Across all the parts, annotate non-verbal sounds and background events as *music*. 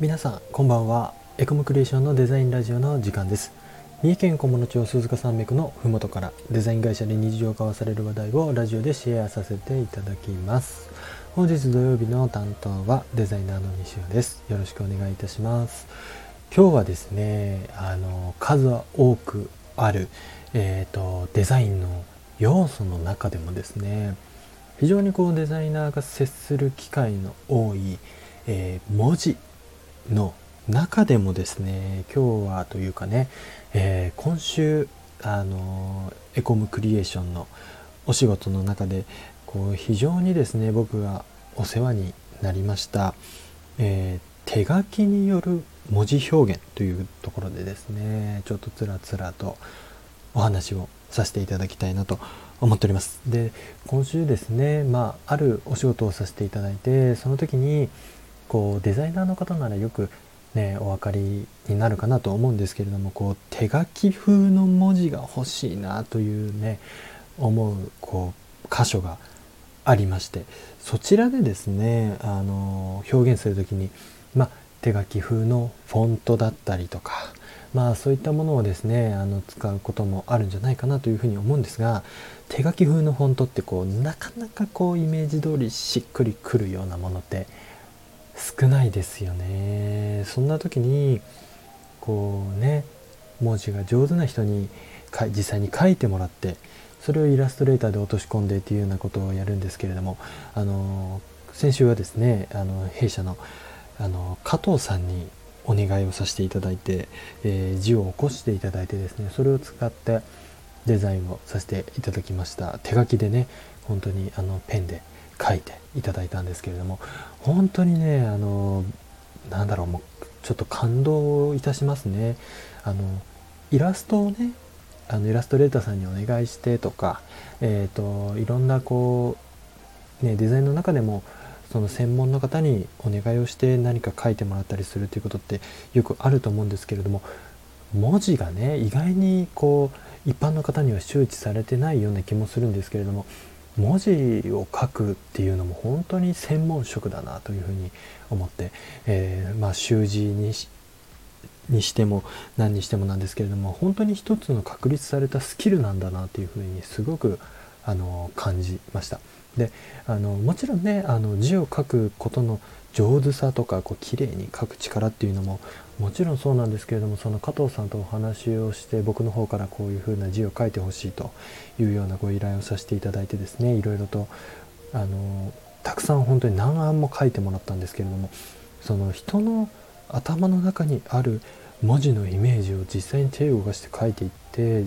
皆さんこんばんは。エコムクリエーションのデザインラジオの時間です。三重県菰野町鈴鹿山脈のふもとからデザイン会社で日常交わされる話題をラジオでシェアさせていただきます。本日土曜日の担当はデザイナーの西尾です。よろしくお願いいたします。今日はですねあの数多くあるえーと、デザインの要素の中でもですね非常にこうデザイナーが接する機会の多い、えー、文字の中でもですね今日はというかね、えー、今週あのエコムクリエーションのお仕事の中でこう非常にですね僕がお世話になりました、えー、手書きによる文字表現というところでですねちょっとつらつらとお話をさせていただきたいなと思っております。で今週ですねまああるお仕事をさせていただいてその時にこうデザイナーの方ならよくね、お分かりになるかなと思うんですけれどもこう手書き風の文字が欲しいなというね思うこう箇所がありましてそちらでですねあの表現する時に、ま、手書き風のフォントだったりとかまあそういったものをですねあの使うこともあるんじゃないかなというふうに思うんですが手書き風のフォントってこうなかなかこうイメージ通りしっくりくるようなものって少ないですよね。そんな時にこうね文字が上手な人に実際に書いてもらってそれをイラストレーターで落とし込んでっていうようなことをやるんですけれどもあの先週はですねあの弊社のあの加藤さんにお願いをさせていただいて、えー、字を起こしていただいてですねそれを使ってデザインをさせていただきました。手書きでね本当にあのペンで書いていただいたんですけれども本当にねあのなんだろうもうちょっと感動いたしますね。あのイラストをねあのイラストレーターさんにお願いしてとか、えーと、いろんなこう、ね、デザインの中でもその専門の方にお願いをして何か書いてもらったりするということってよくあると思うんですけれども文字がね意外にこう一般の方には周知されてないような気もするんですけれども文字を書くっていうのも本当に専門職だなというふうに思って、えー、まあ習字ににしても何にしてもなんですけれども本当に一つの確立されたスキルなんだなというふうにすごくあの感じました。であのもちろんねあの字を書くことの上手さとかこう綺麗に書く力っていうのももちろんそうなんですけれどもその加藤さんとお話をして僕の方からこういうふうな字を書いてほしいというようなご依頼をさせていただいてですねいろいろとあのたくさん本当に何案も書いてもらったんですけれどもその人の頭の中にある文字のイメージを実際に手を動かして書いていって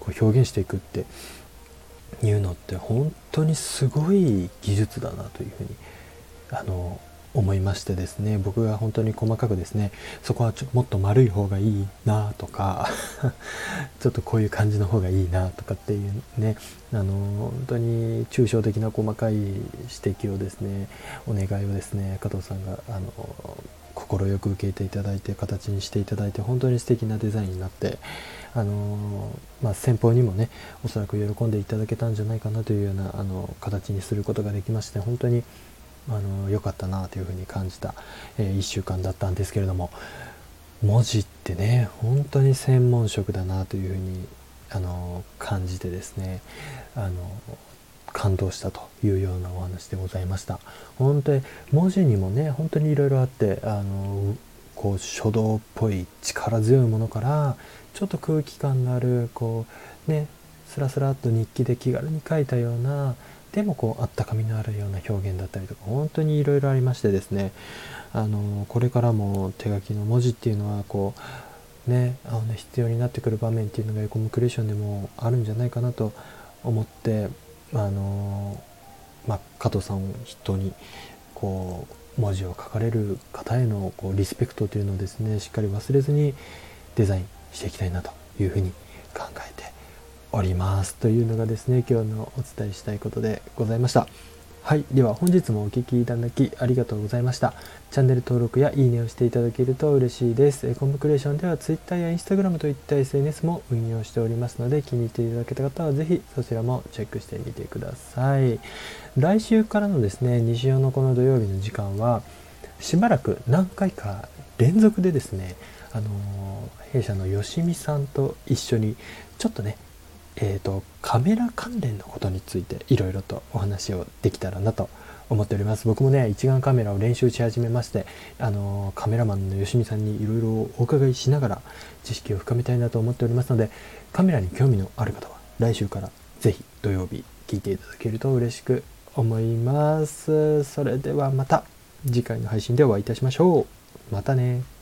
こう表現していくっていうのって本当にすごい技術だなというふうにあの思いましてですね。僕が本当に細かくですねそこはちょもっと丸い方がいいなとか *laughs* ちょっとこういう感じの方がいいなとかっていうねあの本当に抽象的な細かい指摘をですねお願いをですね加藤さんがあの快く受けていただいて形にしていただいて本当に素敵なデザインになってあのまあ、先方にもねおそらく喜んでいただけたんじゃないかなというようなあの形にすることができまして本当にあの良かったなというふうに感じた、えー、1週間だったんですけれども文字ってね本当に専門職だなというふうにあの感じてですねあの感動したというようなお話でございました。本当に文字にもね本当にいろいろあってあのこう書道っぽい力強いものからちょっと空気感のあるこうねスラスラっと日記で気軽に書いたようなでもこうあったかみのあるような表現だったりとか本当にいろいろありましてですね。あのこれからも手書きの文字っていうのはこうねあの必要になってくる場面っていうのがエコムクレーションでもあるんじゃないかなと思ってあの、まあ、加藤さんを筆頭にこう文字を書かれる方へのこうリスペクトというのをですねしっかり忘れずにデザインしていきたいなというふうに考えておりますというのがですね今日のお伝えしたいことでございました。はいでは本日もお聴きいただきありがとうございました。チャンネル登録やいいねをしていただけると嬉しいです。コンプクレーションでは Twitter や Instagram といった SNS も運用しておりますので気に入っていただけた方は是非そちらもチェックしてみてください。来週からのですね西尾のこの土曜日の時間はしばらく何回か連続でですねあの弊社のよしみさんと一緒にちょっとねえーと、カメラ関連のことについていろいろとお話をできたらなと思っております。僕もね一眼カメラを練習し始めましてあのカメラマンのよしみさんにいろいろお伺いしながら知識を深めたいなと思っておりますのでカメラに興味のある方は来週から是非土曜日聞いていただけると嬉しく思います。それではまた次回の配信でお会いいたしましょう。またね。